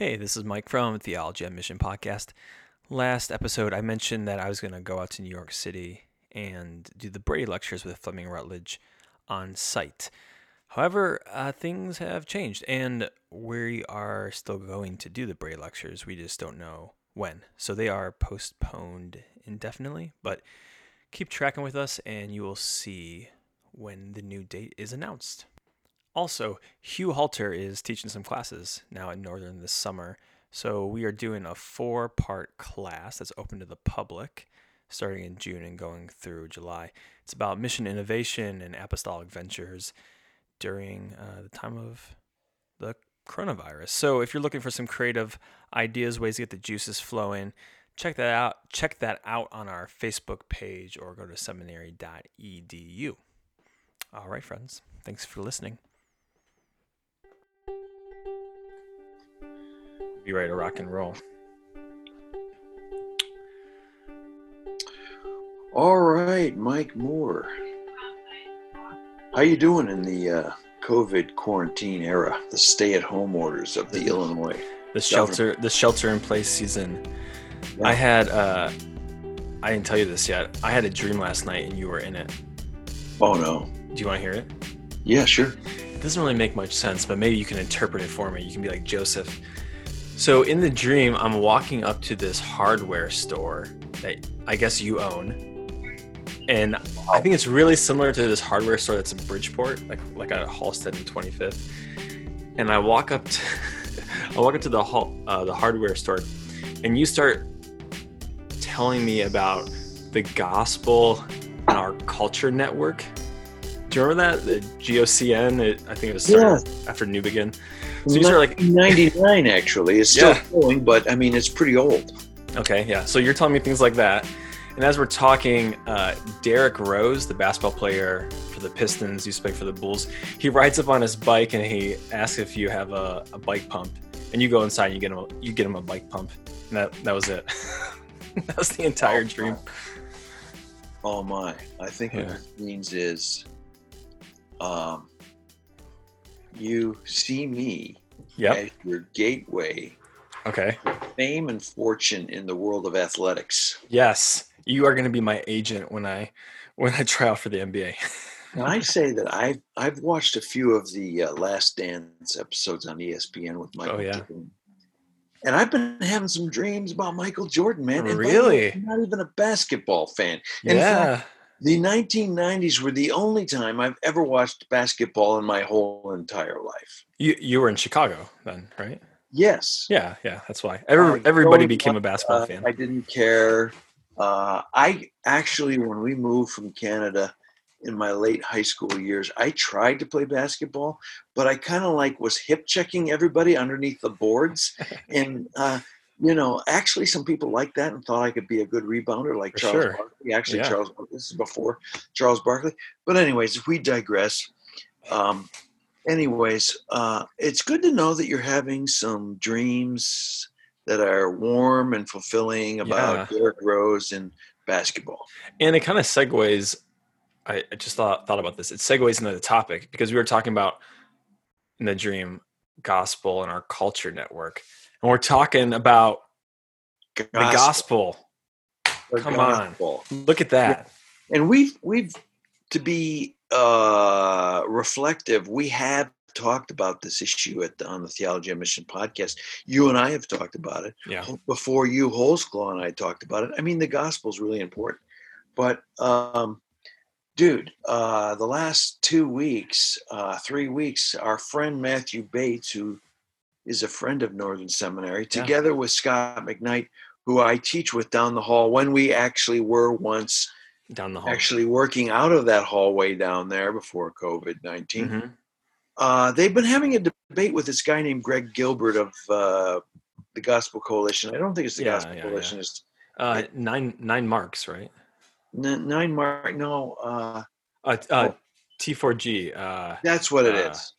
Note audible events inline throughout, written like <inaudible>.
Hey, this is Mike from Theology on Mission podcast. Last episode, I mentioned that I was going to go out to New York City and do the Brady lectures with Fleming Rutledge on site. However, uh, things have changed, and we are still going to do the Brady lectures. We just don't know when. So they are postponed indefinitely, but keep tracking with us, and you will see when the new date is announced. Also, Hugh Halter is teaching some classes now at Northern this summer. So we are doing a four part class that's open to the public starting in June and going through July. It's about mission innovation and apostolic ventures during uh, the time of the coronavirus. So if you're looking for some creative ideas, ways to get the juices flowing, check that out. Check that out on our Facebook page or go to seminary.edu. All right, friends. Thanks for listening. Be ready to rock and roll. All right, Mike Moore. How you doing in the uh, COVID quarantine era, the stay-at-home orders of the Illinois? The shelter, the shelter in place season. Yeah. I had, uh, I didn't tell you this yet. I had a dream last night, and you were in it. Oh no! Do you want to hear it? Yeah, sure. It doesn't really make much sense, but maybe you can interpret it for me. You can be like Joseph. So in the dream, I'm walking up to this hardware store that I guess you own. And I think it's really similar to this hardware store that's in Bridgeport, like like at Halsted and 25th. And I walk up to <laughs> I walk up to the uh, the hardware store, and you start telling me about the gospel and our culture network. Do you remember that the GOCN? It, I think it was started yeah. after Newbigin. So these are like 99 actually. It's still yeah. going, but I mean, it's pretty old. Okay, yeah. So you're telling me things like that. And as we're talking, uh, Derrick Rose, the basketball player for the Pistons, used to play for the Bulls, he rides up on his bike and he asks if you have a, a bike pump. And you go inside and you get him a, you get him a bike pump. And that, that was it. <laughs> that was the entire oh, dream. Oh my. I think yeah. what it means is um, you see me yep. as your gateway okay. fame and fortune in the world of athletics. Yes. You are going to be my agent when i when i try out for the nba and i say that i've i've watched a few of the uh, last dance episodes on espn with michael oh, yeah. Jordan. and i've been having some dreams about michael jordan man. And really? I'm not even a basketball fan. Yeah. fact, the 1990s were the only time I've ever watched basketball in my whole entire life. You you were in Chicago then, right? Yes. Yeah, yeah, that's why. Every, everybody became a basketball uh, fan. I didn't care. Uh, I actually, when we moved from Canada in my late high school years, I tried to play basketball, but I kind of like was hip checking everybody underneath the boards, <laughs> and uh, you know, actually, some people like that and thought I could be a good rebounder, like For Charles sure. Barkley. Actually, yeah. Charles, this is before Charles Barkley. But anyways, if we digress, um, anyways, uh, it's good to know that you're having some dreams that are warm and fulfilling about yeah. Derrick Rose and basketball. And it kind of segues. I, I just thought thought about this. It segues into the topic because we were talking about in the dream gospel and our culture network and we're talking about gospel. the gospel. The Come gospel. on, look at that. And we've we've to be uh, reflective. We have talked about this issue at the, on the Theology on Mission podcast. You and I have talked about it. Yeah. Before you, Holsclaw and I talked about it. I mean, the gospel is really important. But, um, dude, uh, the last two weeks, uh, three weeks, our friend Matthew Bates, who is a friend of Northern Seminary, together yeah. with Scot McKnight, who I teach with down the hall when we actually were once down the hall, actually working out of that hallway down there before COVID 19. Mm-hmm. Uh, they've been having a debate with this guy named Greg Gilbert of uh, the Gospel Coalition. I don't think it's the yeah, Gospel yeah, Coalition. It's uh, nine nine marks, right? N- nine mark. No. Uh, uh, uh, T4G. Uh, That's what it uh, is.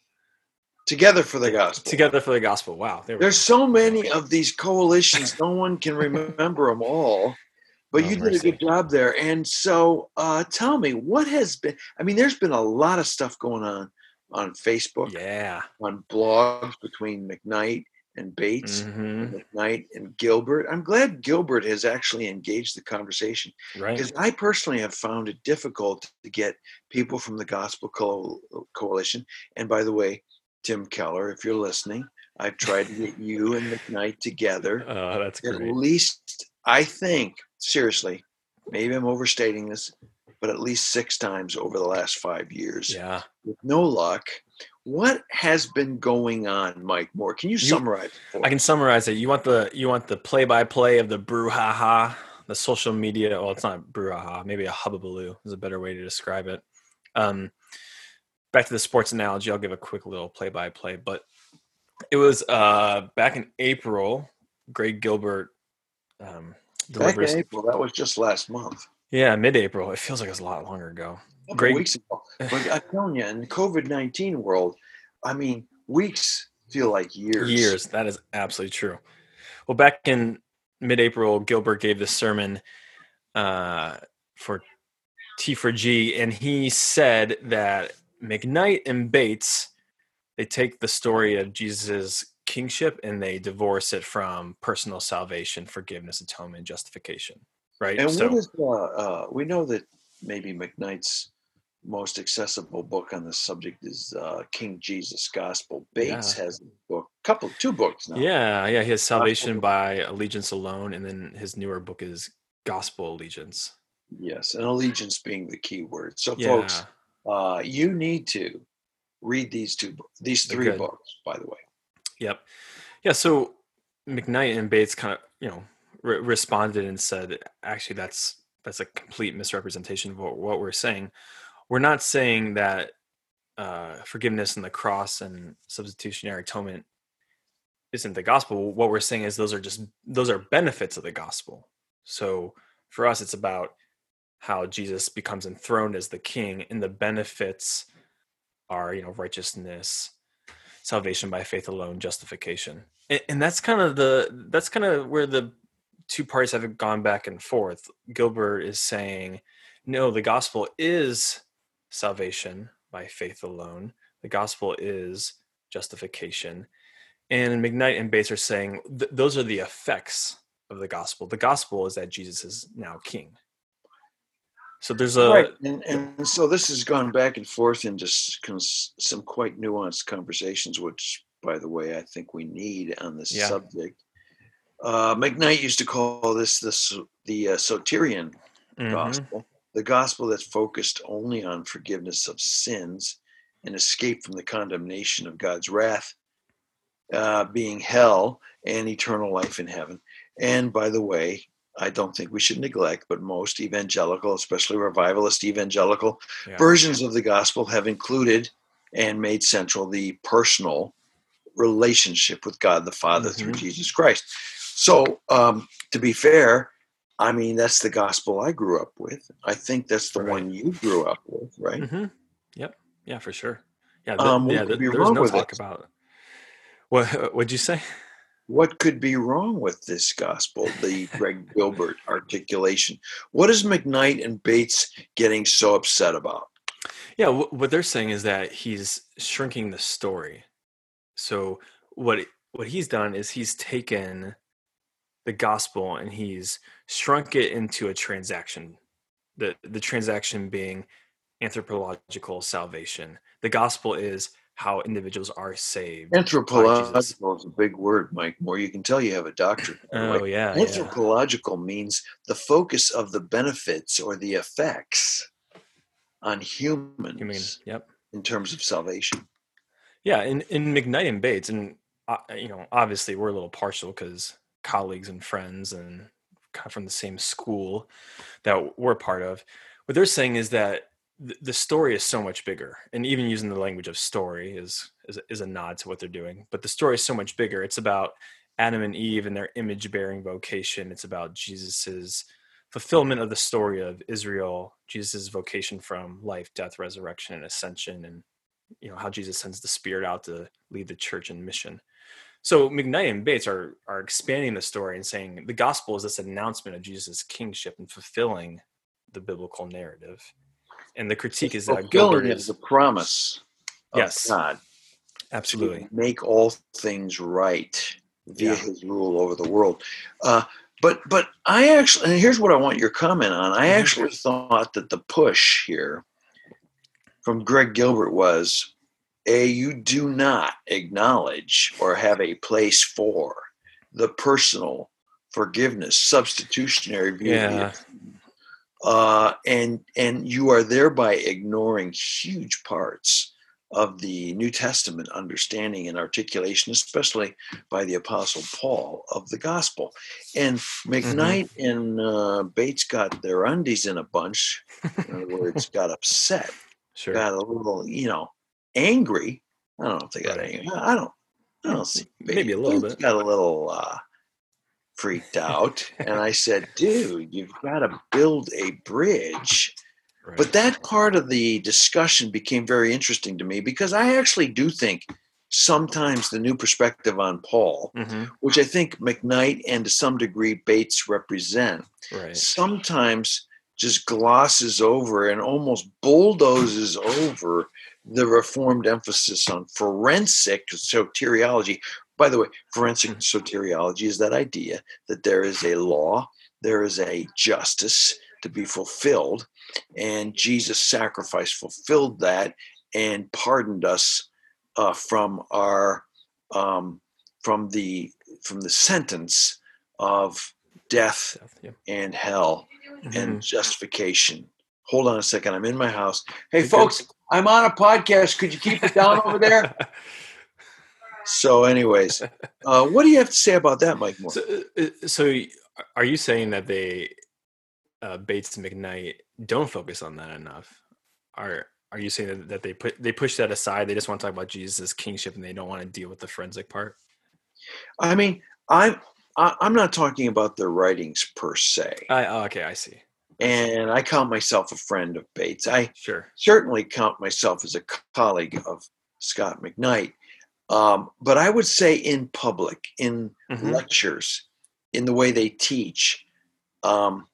Together for the gospel. Together for the gospel. Wow. There There's so many of these coalitions, no one can remember them all. But oh, you did mercy. a good job there. And so uh, tell me, what has been, I mean, there's been a lot of stuff going on on Facebook. Yeah. On blogs between McKnight and Bates Mhm. and McKnight and Gilbert. I'm glad Gilbert has actually engaged the conversation Right. because I personally have found it difficult to get people from the Gospel Co- Coalition. And by the way, Tim Keller, if you're listening, I've tried to get you and McKnight together. <laughs> Oh, that's great. At great. least, I think, seriously, maybe I'm overstating this, but at least six times over the last five years Yeah. with no luck. What has been going on, Mike Moore? Can you, summarize? for I can summarize it. You want the you want the play by play of the brouhaha, the social media. Well, it's not brouhaha. Maybe a hubbubaloo is a better way to describe it. Um, back to the sports analogy. I'll give a quick little play by play. But it was uh, back in April. Greg Gilbert um, Back in April, that was just last month. Yeah, mid-April. It feels like it was a lot longer ago. Greg- weeks ago. But I'm telling you, in the COVID nineteen world, I mean, weeks feel like years. Years. That is absolutely true. Well, back in mid-April, Gilbert gave this sermon uh, for T for G, and he said that McKnight and Bates they take the story of Jesus' kingship and they divorce it from personal salvation, forgiveness, atonement, justification. Right. And so what is uh, uh, we know that maybe McKnight's most accessible book on this subject is uh, King Jesus Gospel. Bates Yeah. has a book, couple, two books now. yeah, yeah, he has salvation Gospel. by allegiance alone, and then his newer book is gospel allegiance. Yes, and allegiance being the key word. So, Yeah. folks, uh, you need to read these two, these three good. books. By the way, Yep. Yeah. So McKnight and Bates kind of, you know, re- responded and said, actually, that's that's a complete misrepresentation of what, what we're saying. We're not saying that uh, forgiveness and the cross and substitutionary atonement isn't the gospel. What we're saying is those are just those are benefits of the gospel. So for us, it's about how Jesus becomes enthroned as the king, and the benefits are, you know, righteousness, salvation by faith alone justification. And, and that's kind of the that's kind of where the two parties have gone back and forth. Gilbert is saying no the gospel is salvation by faith alone. The gospel is justification. And mcknight and bates are saying th- those are the effects of the gospel. The gospel is that jesus is now king so there's a right? And, and so this has gone back and forth into cons- some quite nuanced conversations, which, by the way, I think we need on this Yeah. subject. Uh, McKnight used to call this the the uh, soterian Mhm. gospel, the gospel that's focused only on forgiveness of sins and escape from the condemnation of God's wrath, uh, being hell and eternal life in heaven. And by the way, I don't think we should neglect, but most evangelical, especially revivalist evangelical Yeah. versions of the gospel, have included and made central the personal relationship with God the Father through Mhm. Jesus Christ. So, um, to be fair, I mean, that's the gospel I grew up with. I think that's the Right. one you grew up with, right? hmm Yep. Yeah, for sure. Yeah. Um, what yeah. could th- be there was no with talk it? about. What? What'd you say? What could be wrong with this gospel, the Greg Gilbert articulation? What is McKnight and Bates getting so upset about? Yeah. wh- What they're saying is that he's shrinking the story. So what what he's done is he's taken the gospel and he's shrunk it into a transaction. The the transaction being anthropological salvation. The gospel is how individuals are saved. Anthropological is a big word, Mike Moore. You can tell you have a doctorate. <laughs> by the way. Oh yeah, yeah. Anthropological means the focus of the benefits or the effects on humans You mean yep. in terms of salvation. Yeah, in in McKnight and Bates, and uh, you know, obviously we're a little partial because colleagues and friends and kind of from the same school that we're part of. What they're saying is that th- the story is so much bigger, and even using the language of story is, is is a nod to what they're doing. But the story is so much bigger. It's about Adam and Eve and their image-bearing vocation. It's about Jesus's fulfillment of the story of Israel, Jesus's vocation from life, death, resurrection, and ascension, and you know how Jesus sends the Spirit out to lead the church in mission. So McKnight and Bates are are expanding the story and saying the gospel is this announcement of Jesus' kingship and fulfilling the biblical narrative. And the critique is that Gilbert is the promise of Yes. God absolutely to make all things right. via Yeah. his rule over the world. Uh, but but I actually and here's what I want your comment on. I Mhm. actually thought that the push here from Greg Gilbert was a you do not acknowledge or have a place for the personal forgiveness substitutionary view Yeah. Uh, and and you are thereby ignoring huge parts of the New Testament understanding and articulation, especially by the Apostle Paul of the gospel. And McKnight and uh, Bates got their undies in a bunch. In other words, <laughs> got upset, Sure. got a little, you know, angry. I don't know if they got angry. I don't. I don't see. Maybe a little Bates bit. Got a little. Uh, freaked out and i <laughs> said dude you've got to build a bridge Right. but that part of the discussion became very interesting to me because I actually do think sometimes the new perspective on Paul, Mhm. which I think McKnight and to some degree Bates represent, Right. sometimes just glosses over and almost bulldozes over the reformed emphasis on forensic soteriology. By the way, forensic soteriology is that idea that there is a law, there is a justice to be fulfilled, and Jesus' sacrifice fulfilled that and pardoned us uh, from our um, from the from the sentence of death Death, yeah. and hell Mhm. and justification. Hold on a second. I'm in my house. Hey, You're folks, I'm on a podcast. Could you keep it down over there? <laughs> So, anyways, uh, what do you have to say about that, Mike Moore? So, uh, so are you saying that they uh, Bates and McKnight don't focus on that enough? Are are you saying that, that they put they push that aside? They just want to talk about Jesus' kingship and they don't want to deal with the forensic part. I mean, I'm I- I'm not talking about their writings per se, I oh, okay, I see. and I count myself a friend of Bates. I Sure. certainly count myself as a colleague of Scot McKnight. Um, but I would say in public, in Mhm. lectures, in the way they teach, um,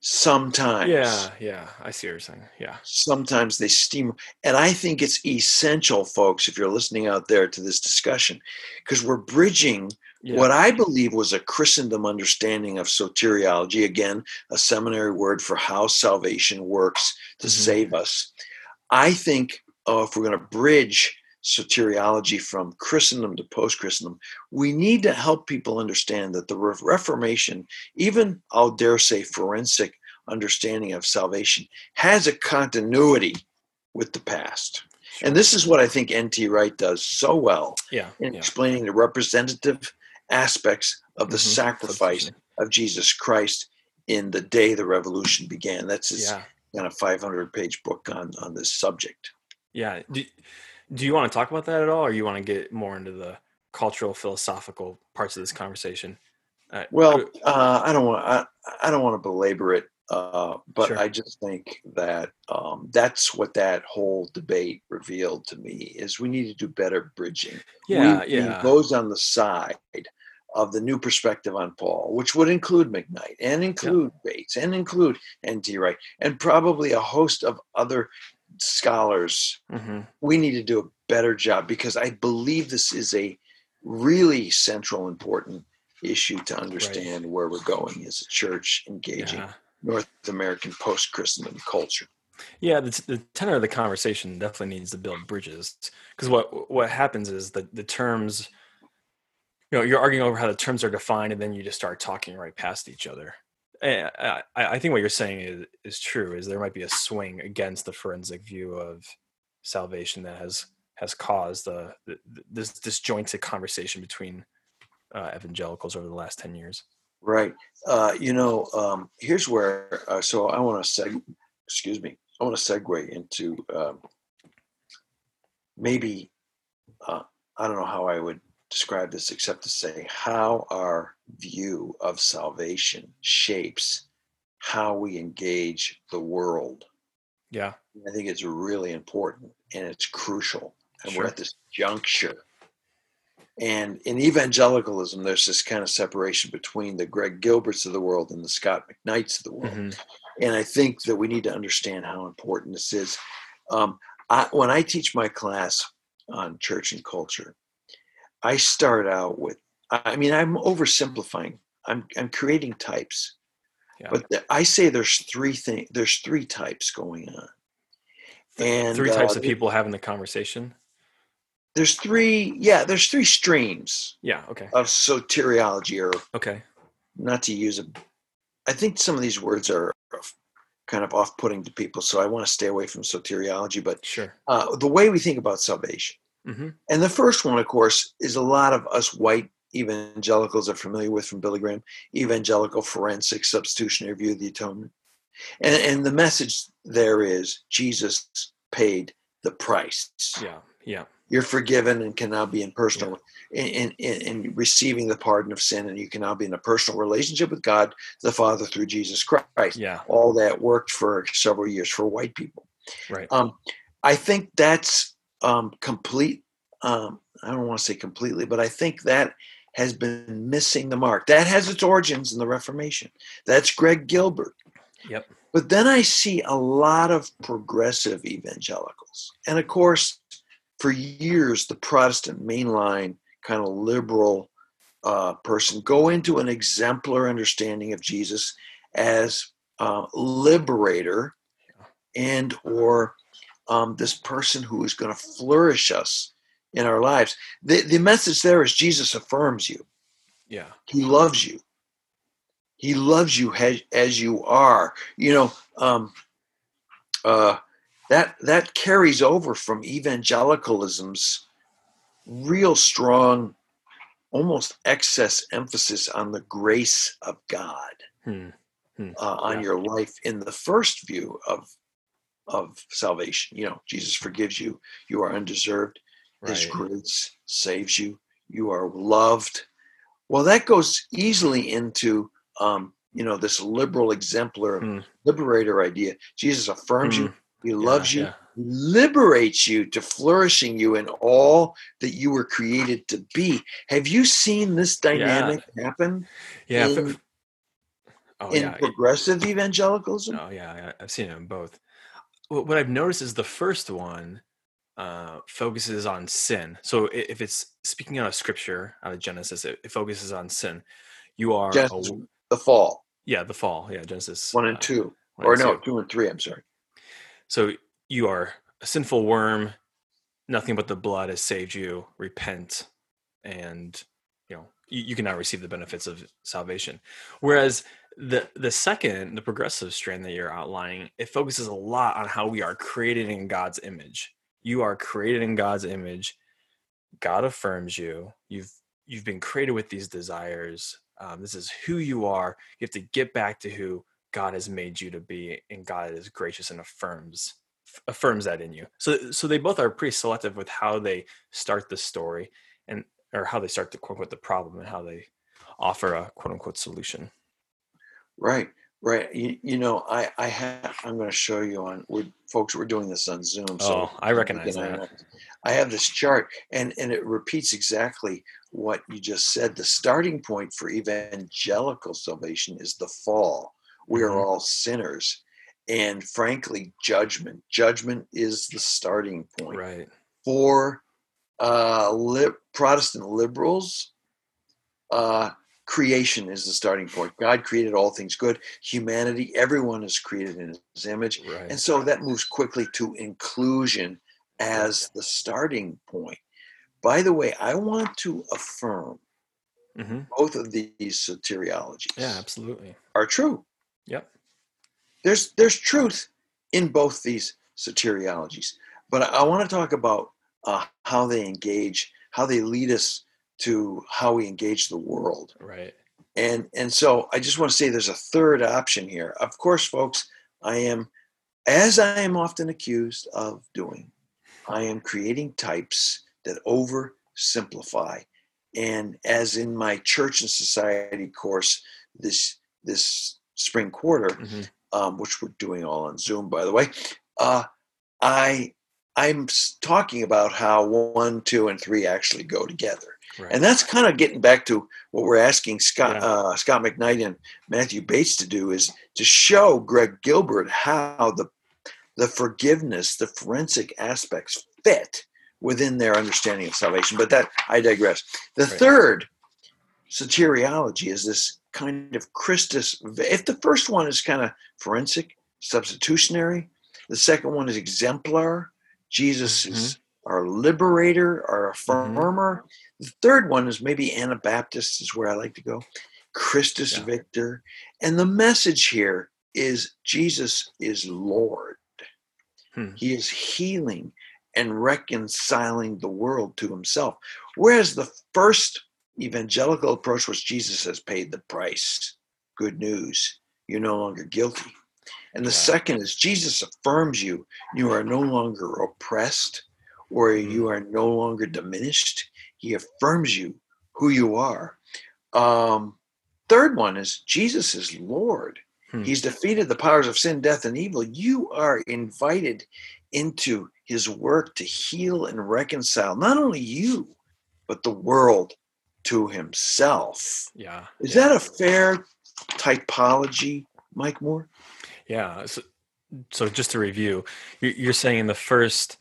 sometimes, Yeah, yeah, I see what you're saying. Yeah. sometimes they steam. And I think it's essential, folks, if you're listening out there to this discussion, because we're bridging yeah. what I believe was a Christendom understanding of soteriology, again, a seminary word for how salvation works to Mhm. save us. I think uh, if we're going to bridge soteriology from Christendom to post Christendom, we need to help people understand that the Reformation, even I'll dare say forensic understanding of salvation, has a continuity with the past. And this is what I think N.T. Wright does so well Yeah. in yeah. explaining the representative aspects of the Mhm. sacrifice of Jesus Christ in the day the revolution began. That's his Yeah. kind of 500 page book on, on this subject. Yeah. Do, do you want to talk about that at all, or you want to get more into the cultural, philosophical parts of this conversation? Uh, Well, uh, I don't want I, I don't want to belabor it, uh, but Sure. I just think that um, that's what that whole debate revealed to me is we need to do better bridging. yeah, we, yeah, Those on the side of the new perspective on Paul, which would include McKnight and include Bates and include N.T. Wright and probably a host of other scholars. hmm We need to do a better job because I believe this is a really central, important issue to understand where we're going as a church engaging yeah. North American post Christendom culture. Yeah, the, the tenor of the conversation definitely needs to build bridges because what what happens is that the terms, you know, you're arguing over how the terms are defined, and then you just start talking right past each other. And I, I think what you're saying is is true. Is there might be a swing against the forensic view of salvation that has has caused uh, th- th- this disjointed conversation between uh, evangelicals over the last ten years. Right. Uh, you know, um, here's where, uh, so I want to seg, excuse me, I want to segue into um, maybe, uh, I don't know how I would describe this except to say how our view of salvation shapes how we engage the world. Yeah, I think it's really important and it's crucial. And we're at this juncture. And in evangelicalism, there's this kind of separation between the Greg Gilberts of the world and the Scot McKnights of the world. Mhm. And I think that we need to understand how important this is. Um, I, when I teach my class on church and culture, I start out with I mean, I'm oversimplifying. I'm I'm creating types, Yeah. but the, I say there's three things. There's three types going on, and Three types uh, of people having the conversation. There's three. Yeah, there's three streams Yeah. Okay. of soteriology, or Okay. not to use a. I think some of these words are kind of off-putting to people, so I want to stay away from soteriology. But Sure. uh, the way we think about salvation. hmm And the first one, of course, is a lot of us white evangelicals are familiar with from Billy Graham evangelical forensic substitutionary view of the atonement. And, and the message there is Jesus paid the price. Yeah. Yeah. You're forgiven and can now be in personal in, in, in receiving the pardon of sin, and you can now be in a personal relationship with God the Father through Jesus Christ. Yeah. All that worked for several years for white people. Right. Um, I think that's um, complete. Um, I don't want to say completely, but I think that has been missing the mark. That has its origins in the Reformation. That's Greg Gilbert. Yep. But then I see a lot of progressive evangelicals. And of course, for years, the Protestant mainline kind of liberal uh, person go into an exemplar understanding of Jesus as uh, liberator and or um, this person who is going to flourish us in our lives. The, the message there is Jesus affirms you. Yeah. He loves you. He loves you as, as you are. You know, um, uh, that that carries over from evangelicalism's real strong, almost excess emphasis on the grace of God Hmm. Hmm. uh, on Yeah. your life in the first view of of salvation. You know, Jesus forgives you. You are undeserved. His grace saves you. You are loved. Well, that goes easily into um, you know this liberal exemplar Hmm. liberator idea. Jesus affirms you. Hmm. He Yeah, loves you. yeah. He liberates you to flourishing you in all that you were created to be. Have you seen this dynamic happen Yeah. in- oh in yeah. progressive evangelicalism? Oh yeah, I've seen it in both. What I've noticed is the first one uh, focuses on sin. So if it's speaking out of scripture, out of Genesis, it, it focuses on sin. You are, Genesis, w- the fall, yeah, the fall, yeah, Genesis one and uh, two, one or and no, two. two and three. I'm sorry. So you are a sinful worm. Nothing but the blood has saved you. Repent, and you know you, you can now receive the benefits of salvation. Whereas the the second, the progressive strand that you're outlining, it focuses a lot on how we are created in God's image. You are created in God's image. God affirms you. You've you've been created with these desires. Um, this is who you are. You have to get back to who God has made you to be, and God is gracious and affirms affirms that in you. So so they both are pretty selective with how they start the story and or how they start the quote unquote the problem and how they offer a quote unquote solution. Right, right. You, you know, I, I have. I'm going to show you on. We're, folks, we're doing this on Zoom. Oh, I recognize that. I have this chart, and and it repeats exactly what you just said. The starting point for evangelical salvation is the fall. We are Mhm. all sinners, and frankly, judgment. Judgment is the starting point Right. for uh, li- Protestant liberals, uh, creation is the starting point. God created all things good. Humanity, everyone is created in His image, Right. and so that moves quickly to inclusion as the starting point. By the way, I want to affirm hmm both of these soteriologies Yeah, absolutely. are true. Yep. There's there's truth in both these soteriologies, but I, I want to talk about uh, how they engage, how they lead us to how we engage the world. Right. And and so I just want to say there's a third option here. Of course, folks, I am, as I am often accused of doing, I am creating types that oversimplify. And as in my church and society course this this spring quarter, hmm um, which we're doing all on Zoom, by the way, uh, I I'm talking about how one, two, and three actually go together, Right. and that's kind of getting back to what we're asking Scot Yeah. uh, Scot McKnight and Matthew Bates to do is to show Greg Gilbert how the the forgiveness, the forensic aspects fit within their understanding of salvation. But that I digress. The Right. third soteriology is this kind of Christus. If the first one is kind of forensic, substitutionary, the second one is exemplar. Jesus mm-hmm. is our liberator, our affirmer. Mm-hmm. The third one is maybe Anabaptist, is where I like to go. Christus yeah. Victor. And the message here is Jesus is Lord. Hmm. He is healing and reconciling the world to himself. Whereas the first evangelical approach was Jesus has paid the price. Good news. You're no longer guilty. And the second is Jesus affirms you. You are no longer oppressed or hmm. you are no longer diminished. He affirms you who you are. Um, third one is Jesus is Lord. Hmm. He's defeated the powers of sin, death, and evil. You are invited into his work to heal and reconcile not only you, but the world to himself. Yeah. Is yeah. that a fair typology, Mike Moore? Yeah. So, so just to review, you're saying the first,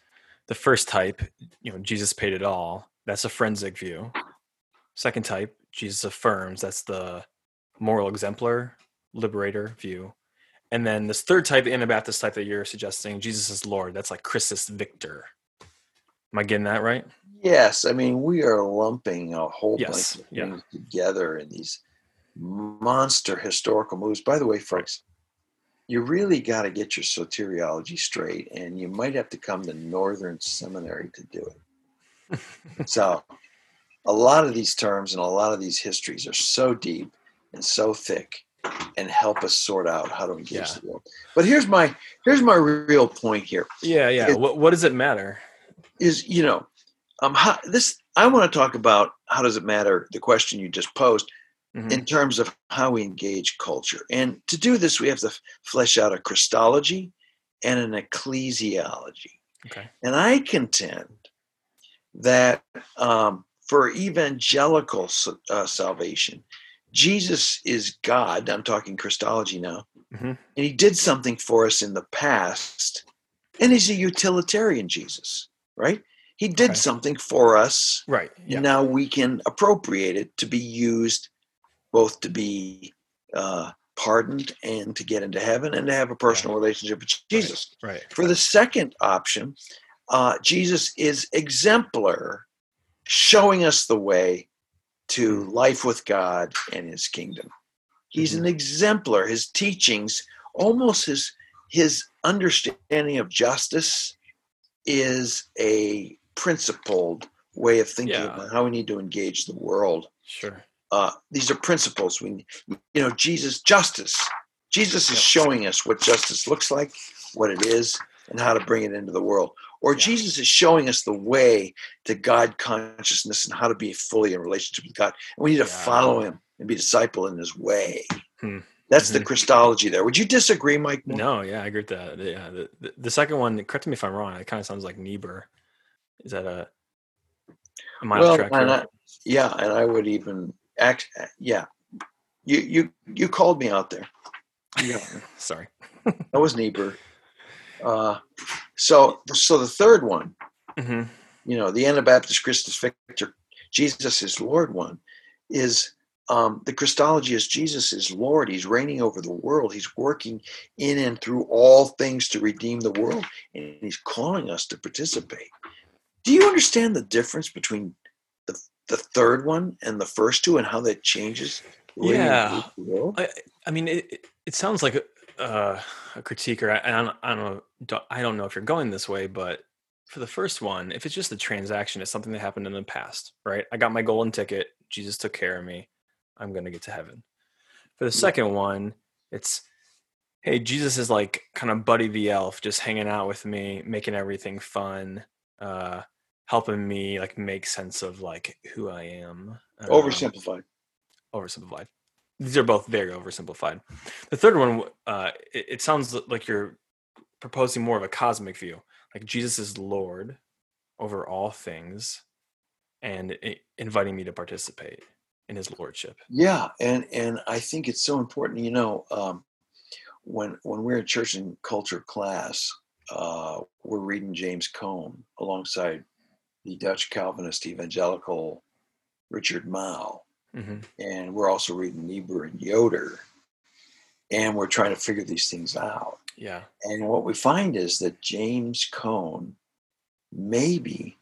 the first type, you know, Jesus paid it all. That's a forensic view. Second type, Jesus affirms. That's the moral exemplar, liberator view. And then this third type, the Anabaptist type that you're suggesting, Jesus is Lord. That's like Christus Victor. Am I getting that right? Yes. I mean, we are lumping a whole yes. bunch of yeah. things together in these monster historical moves. By the way, folks, you really got to get your soteriology straight, and you might have to come to Northern Seminary to do it. <laughs> so, a lot of these terms and a lot of these histories are so deep and so thick and help us sort out how to engage yeah. the world. But here's my here's my real point here. Yeah, yeah. It, what what does it matter? Is you know, um, how, this I want to talk about how does it matter? The question you just posed. Mm-hmm. In terms of how we engage culture. And to do this, we have to flesh out a Christology and an ecclesiology. Okay. And I contend that um, for evangelical uh, salvation, Jesus is God. I'm talking Christology now. Mm-hmm. And he did something for us in the past. And he's a utilitarian Jesus, right? He did okay. something for us. Right. Yeah. Now we can appropriate it to be used both to be uh, pardoned and to get into heaven and to have a personal relationship with Jesus. Right. right. For the second option, uh, Jesus is exemplar, showing us the way to life with God and his kingdom. He's mm-hmm. an exemplar. His teachings, almost his his understanding of justice is a principled way of thinking yeah. about how we need to engage the world. Sure. Uh, these are principles. We, you know, Jesus, justice. Jesus is showing us what justice looks like, what it is, and how to bring it into the world. Or yeah. Jesus is showing us the way to God consciousness and how to be fully in relationship with God. And we need to yeah. follow him and be disciple in his way. Hmm. That's mm-hmm. the Christology there. Would you disagree, Mike? No, yeah, I agree with that. Yeah, the, the, the, second one, correct me if I'm wrong, it kind of sounds like Niebuhr. Is that a, a well, and I, yeah, and I would even act. Yeah, you you you called me out there. Yeah, sorry. that was Niebuhr. Uh, so, so the third one, mm-hmm. you know, the Anabaptist Christus Victor, Jesus is Lord one, is um, the Christology is Jesus is Lord. He's reigning over the world. He's working in and through all things to redeem the world, and he's calling us to participate. Do you understand the difference between the the third one and the first two, and how that changes? Yeah, I, I mean, it, it sounds like uh, a critique, or I, I, don't, I don't know, I don't know if you're going this way, but for the first one, if it's just a transaction, it's something that happened in the past, right? I got my golden ticket. Jesus took care of me. I'm going to get to heaven. For the second one, it's, hey, Jesus is like kind of Buddy the Elf, just hanging out with me, making everything fun, uh, helping me like make sense of like who I am. Um, oversimplified. Oversimplified these are both very oversimplified. The third one, uh, it, it, sounds like you're proposing more of a cosmic view, like Jesus is Lord over all things, and it, inviting me to participate in His lordship. Yeah, and and I think it's so important. You know, um, when when we're in church and culture class, uh, we're reading James Cone alongside the Dutch Calvinist evangelical Richard Mouw hmm and we're also reading Niebuhr and Yoder, and we're trying to figure these things out. Yeah. And what we find is that James Cone maybe,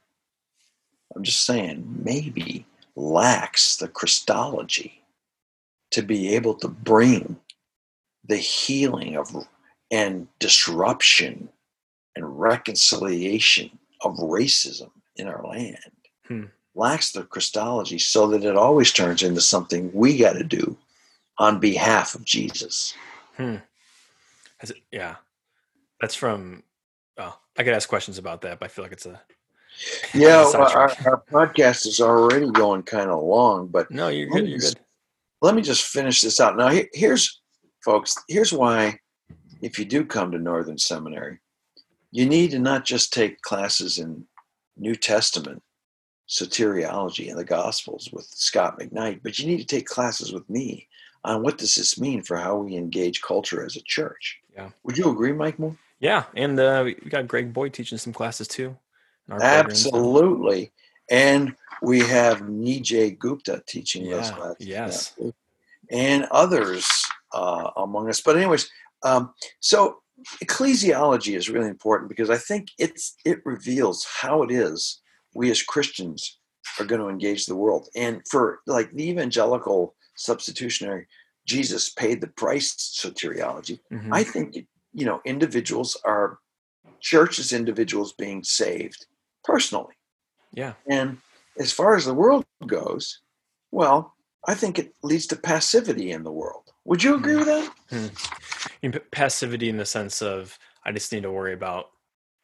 I'm just saying, maybe lacks the Christology to be able to bring the healing of and disruption and reconciliation of racism in our land. Hmm. Lacks the Christology so that it always turns into something we got to do on behalf of Jesus. Has it, yeah. That's from. Oh, I could ask questions about that, but I feel like it's a. <laughs> Yeah, well, our, our podcast is already going kind of long, but No, you're good. You're just- good. let me just finish this out. Now, he- here's, folks, here's why if you do come to Northern Seminary, you need to not just take classes in New Testament soteriology and the Gospels with Scot McKnight, but you need to take classes with me on what does this mean for how we engage culture as a church. Yeah. Would you agree, Mike Moore? Yeah, and uh, we got Greg Boyd teaching some classes too. in our programs now. Absolutely. And we have Nijay Gupta teaching those classes. yes. now, And others uh, among us. But anyways, um, so ecclesiology is really important because I think it's it reveals how it is we as Christians are going to engage the world. And for like the evangelical substitutionary, Jesus paid the price soteriology. Mhm. I think you know individuals are churches individuals being saved personally. yeah, And as far as the world goes, well, I think it leads to passivity in the world. Would you agree with that? P- passivity in the sense of I just need to worry about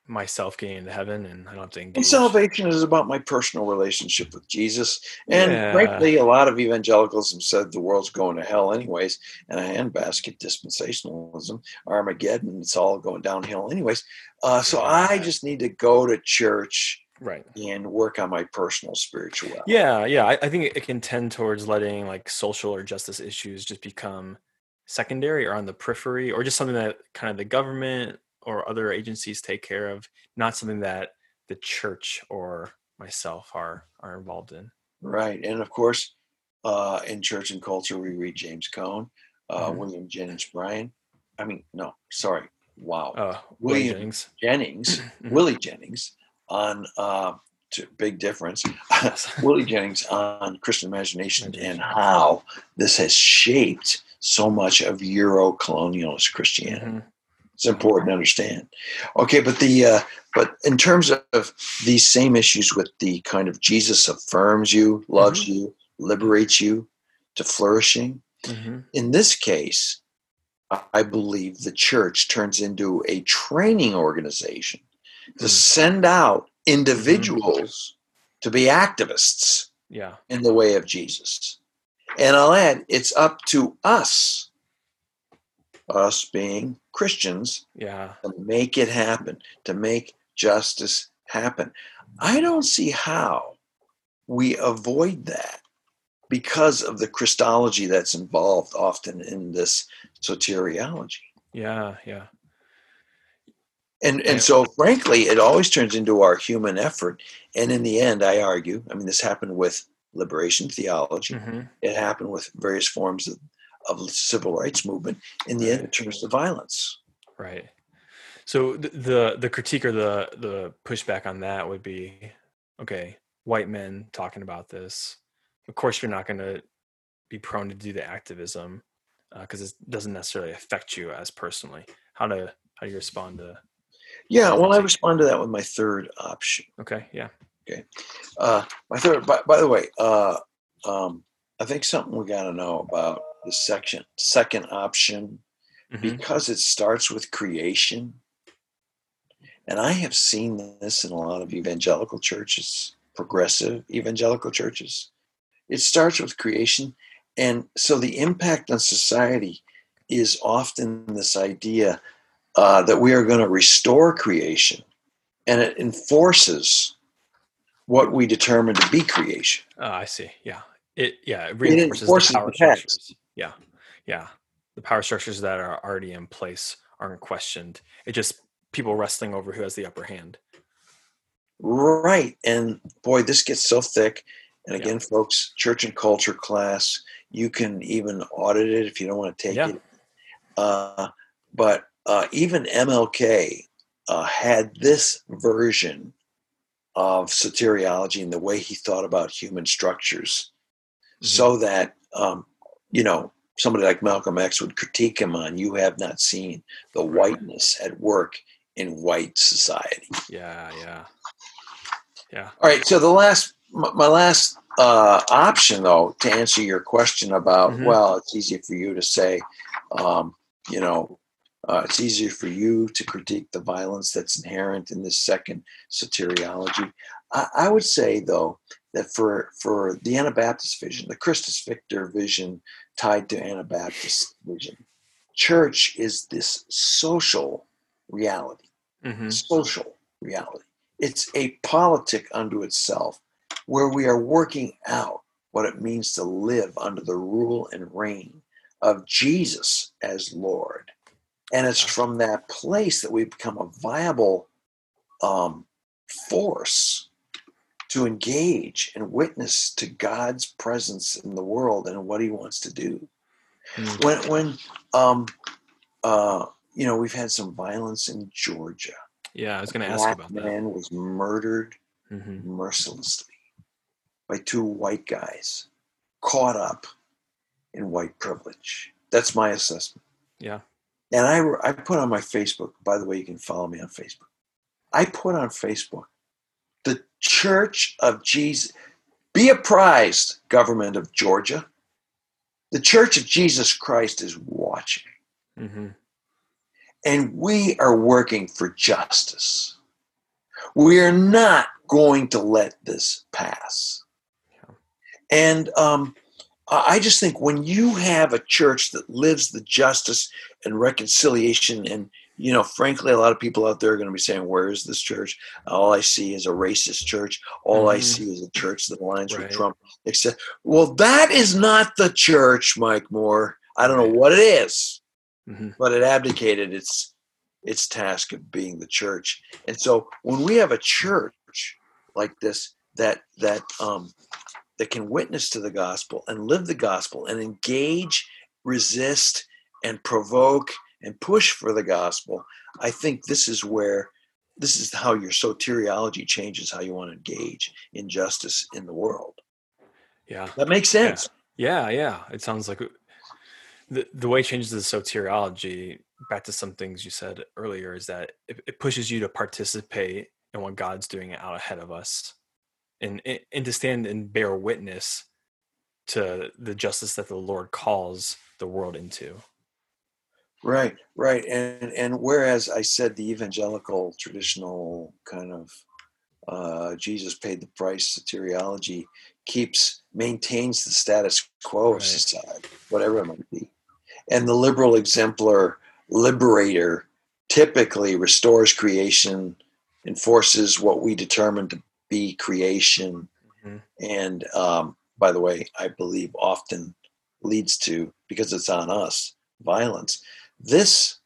myself getting into heaven, and I don't have to engage. And salvation is about my personal relationship with Jesus. And Yeah. frankly, a lot of evangelicals have said the world's going to hell anyways, and a handbasket dispensationalism, Armageddon, it's all going downhill anyways. Uh, so I just need to go to church Right. and work on my personal spirituality. Yeah, yeah. I, I think it can tend towards letting like social or justice issues just become secondary or on the periphery, or just something that kind of the government or other agencies take care of, not something that the church or myself are are involved in. Right. And of course, uh, in church and culture, we read James Cone, uh, Mhm. William Jennings Bryan. I mean, no, sorry. Wow. Uh, William William Jennings. Jennings, <clears throat> Mhm. Willie Jennings on uh, to, big difference. <laughs> Willie Jennings on Christian imagination and how this has shaped so much of Euro colonialist Christianity. Mhm. It's important to understand. Okay, but the uh, but in terms of these same issues with the kind of Jesus affirms you, loves you, liberates you to flourishing. Mhm. In this case, I believe the church turns into a training organization to Mm. send out individuals to be activists Yeah. in the way of Jesus. And I'll add, it's up to us, us being Christians, Yeah. to make it happen, to make justice happen. I don't see how we avoid that because of the Christology that's involved often in this soteriology. Yeah. Yeah. And and so frankly, it always turns into our human effort. And in the end, I argue, I mean, this happened with liberation theology. hmm It happened with various forms of, of civil rights movement. In the end, it turns to violence. Right. So the, the the critique or the the pushback on that would be, okay, white men talking about this. Of course, you're not going to be prone to do the activism because it doesn't necessarily affect you as personally. How to how do you respond to? Yeah, well, I respond to that with my third option. Okay, yeah, Okay. Uh, my third, by, by the way, uh, um, I think something we got to know about the section second option Mhm. because it starts with creation. And I have seen this in a lot of evangelical churches, progressive evangelical churches. It starts with creation. And so the impact on society is often this idea uh, that we are going to restore creation. And it enforces what we determine to be creation. Uh, I see. Yeah, it yeah it reinforces, enforces the the power text. structures. Yeah, yeah, the power structures that are already in place aren't questioned. It just people wrestling over who has the upper hand. Right. And boy, this gets so thick. And again, yeah. folks, church and culture class, you can even audit it if you don't want to take yeah. it. Uh, but uh, even MLK uh, had this version of soteriology and the way he thought about human structures, mm-hmm. so that um, you know somebody like Malcolm X would critique him on you have not seen the whiteness at work in white society. Yeah, yeah, yeah. All right. So the last, my last uh, option, though, to answer your question about, mm-hmm. well, it's easy for you to say, um, you know, uh, it's easier for you to critique the violence that's inherent in this second soteriology. I, I would say, though, that for for the Anabaptist vision, the Christus Victor vision tied to Anabaptist vision, church is this social reality, mm-hmm. social reality. It's a politic unto itself where we are working out what it means to live under the rule and reign of Jesus as Lord. And it's from that place that we become a viable um, force to engage and witness to God's presence in the world and what He wants to do. Mm-hmm. When, when um, uh, you know, we've had some violence in Georgia. Yeah, I was going to ask about that. man was murdered mm-hmm. mercilessly by two white guys caught up in white privilege. That's my assessment. Yeah. And I, I put on my Facebook, by the way, you can follow me on Facebook. I put on Facebook, the Church of Jesus, be apprised, government of Georgia. The Church of Jesus Christ is watching. Mm-hmm. And we are working for justice. We are not going to let this pass. Yeah. And um, I just think when you have a church that lives the justice and reconciliation, and you know, frankly, a lot of people out there are going to be saying, "Where is this church?" All I see is a racist church. All mm-hmm. I see is a church that aligns right. with Trump. Except, well, that is not the church, Mike Moore. I don't know what it is, mm-hmm. but it abdicated its its task of being the church. And so, when we have a church like this that that um, that can witness to the gospel and live the gospel and engage, resist, and provoke and push for the gospel, I think this is where this is how your soteriology changes how you want to engage injustice in the world. Yeah. That makes sense. Yeah, yeah. yeah. It sounds like the, the way it changes the soteriology, back to some things you said earlier, is that it, it pushes you to participate in what God's doing out ahead of us and and to stand and bear witness to the justice that the Lord calls the world into. Right, right, and and whereas I said the evangelical traditional kind of uh, Jesus paid the price soteriology keeps maintains the status quo right. of society, whatever it might be, and the liberal exemplar liberator typically restores creation, enforces what we determine to be creation. Mm-hmm. And um, by the way, I believe often leads to, because it's on us, violence. This,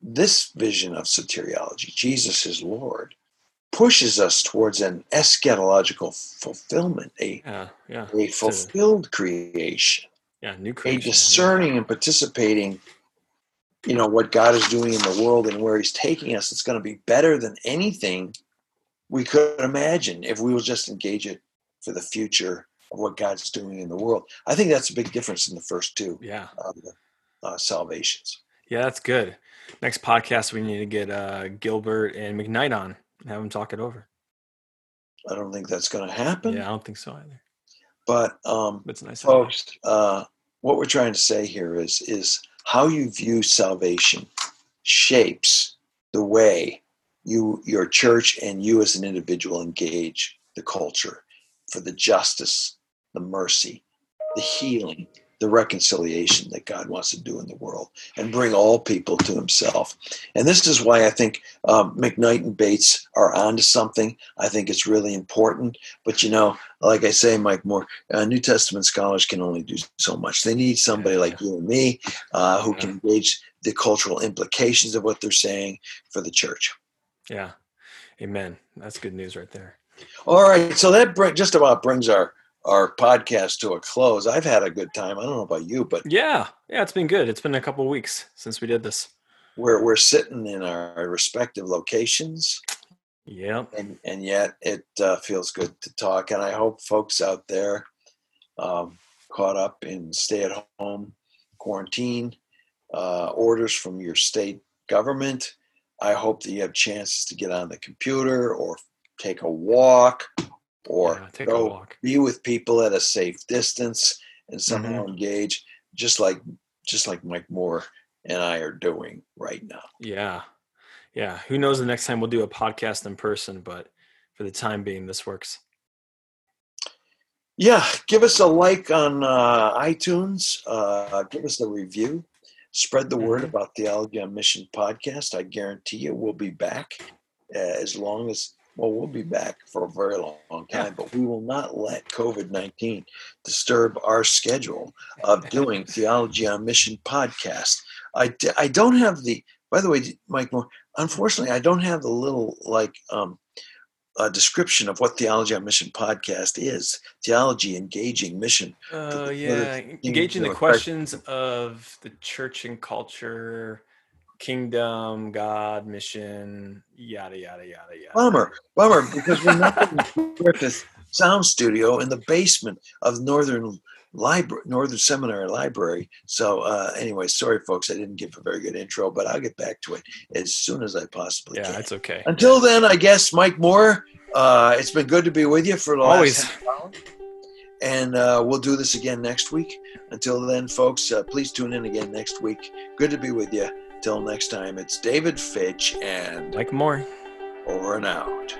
this vision of soteriology, Jesus is Lord, pushes us towards an eschatological fulfillment, a, yeah, yeah. a fulfilled creation. Yeah, new creation. A discerning and participating, you know, what God is doing in the world and where He's taking us. It's going to be better than anything we could imagine if we will just engage it for the future of what God's doing in the world. I think that's a big difference in the first two. Yeah. Uh, uh, salvations. Yeah, that's good. Next podcast, we need to get uh, Gilbert and McKnight on and have them talk it over. I don't think that's going to happen. Yeah, I don't think so either. But um, it's nice, folks. Uh, what we're trying to say here is is how you view salvation shapes the way you your church and you as an individual engage the culture for the justice the mercy the healing the reconciliation that god wants to do in the world and bring all people to himself. And this is why i think um, mcknight and bates are onto something. I think it's really important. But you know like i say mike moore uh, new testament scholars can only do so much. They need somebody like you and me uh, who can engage the cultural implications of what they're saying for the church yeah. Amen. That's good news right there. All right. So that bring, just about brings our our podcast to a close. I've had a good time. I don't know about you, but Yeah, yeah, it's been good. It's been a couple weeks since we did this. we're we're sitting in our respective locations, Yeah, and and yet it uh, feels good to talk. And I hope folks out there um, caught up in stay at home quarantine uh, orders from your state government. I hope that you have chances to get on the computer or take a walk or yeah, take a go walk. be with people at a safe distance and somehow engage just like just like Mike Moore and I are doing right now. Yeah, yeah. Who knows the next time we'll do a podcast in person, but for the time being, this works. Yeah, give us a like on uh, iTunes. Uh, give us a review. Spread the word about Theology on Mission podcast. I guarantee you we'll be back uh, as long as, well, we'll be back for a very long, long time, but we will not let COVID 19 disturb our schedule of doing Theology on Mission podcast. I, d- I don't have the, by the way, Mike Moore, unfortunately, I don't have the little like, um, uh, description of what Theology on Mission podcast is. Theology engaging mission. Uh, yeah, engaging the questions of the church and culture, kingdom, God, mission, yada yada yada yada. Bummer, bummer, because we're not in <laughs> Griffith Sound Studio in the basement of Northern Library, Northern Seminary Library. So, uh, anyway, sorry, folks, I didn't give a very good intro, but I'll get back to it as soon as I possibly Yeah, can. Yeah, it's okay. Until then, I guess Mike Moore. Uh, it's been good to be with you for the last Always. hour. And uh, we'll do this again next week. Until then, folks, uh, please tune in again next week. Good to be with you. Till next time, it's David Fitch and Mike Moore. over and out.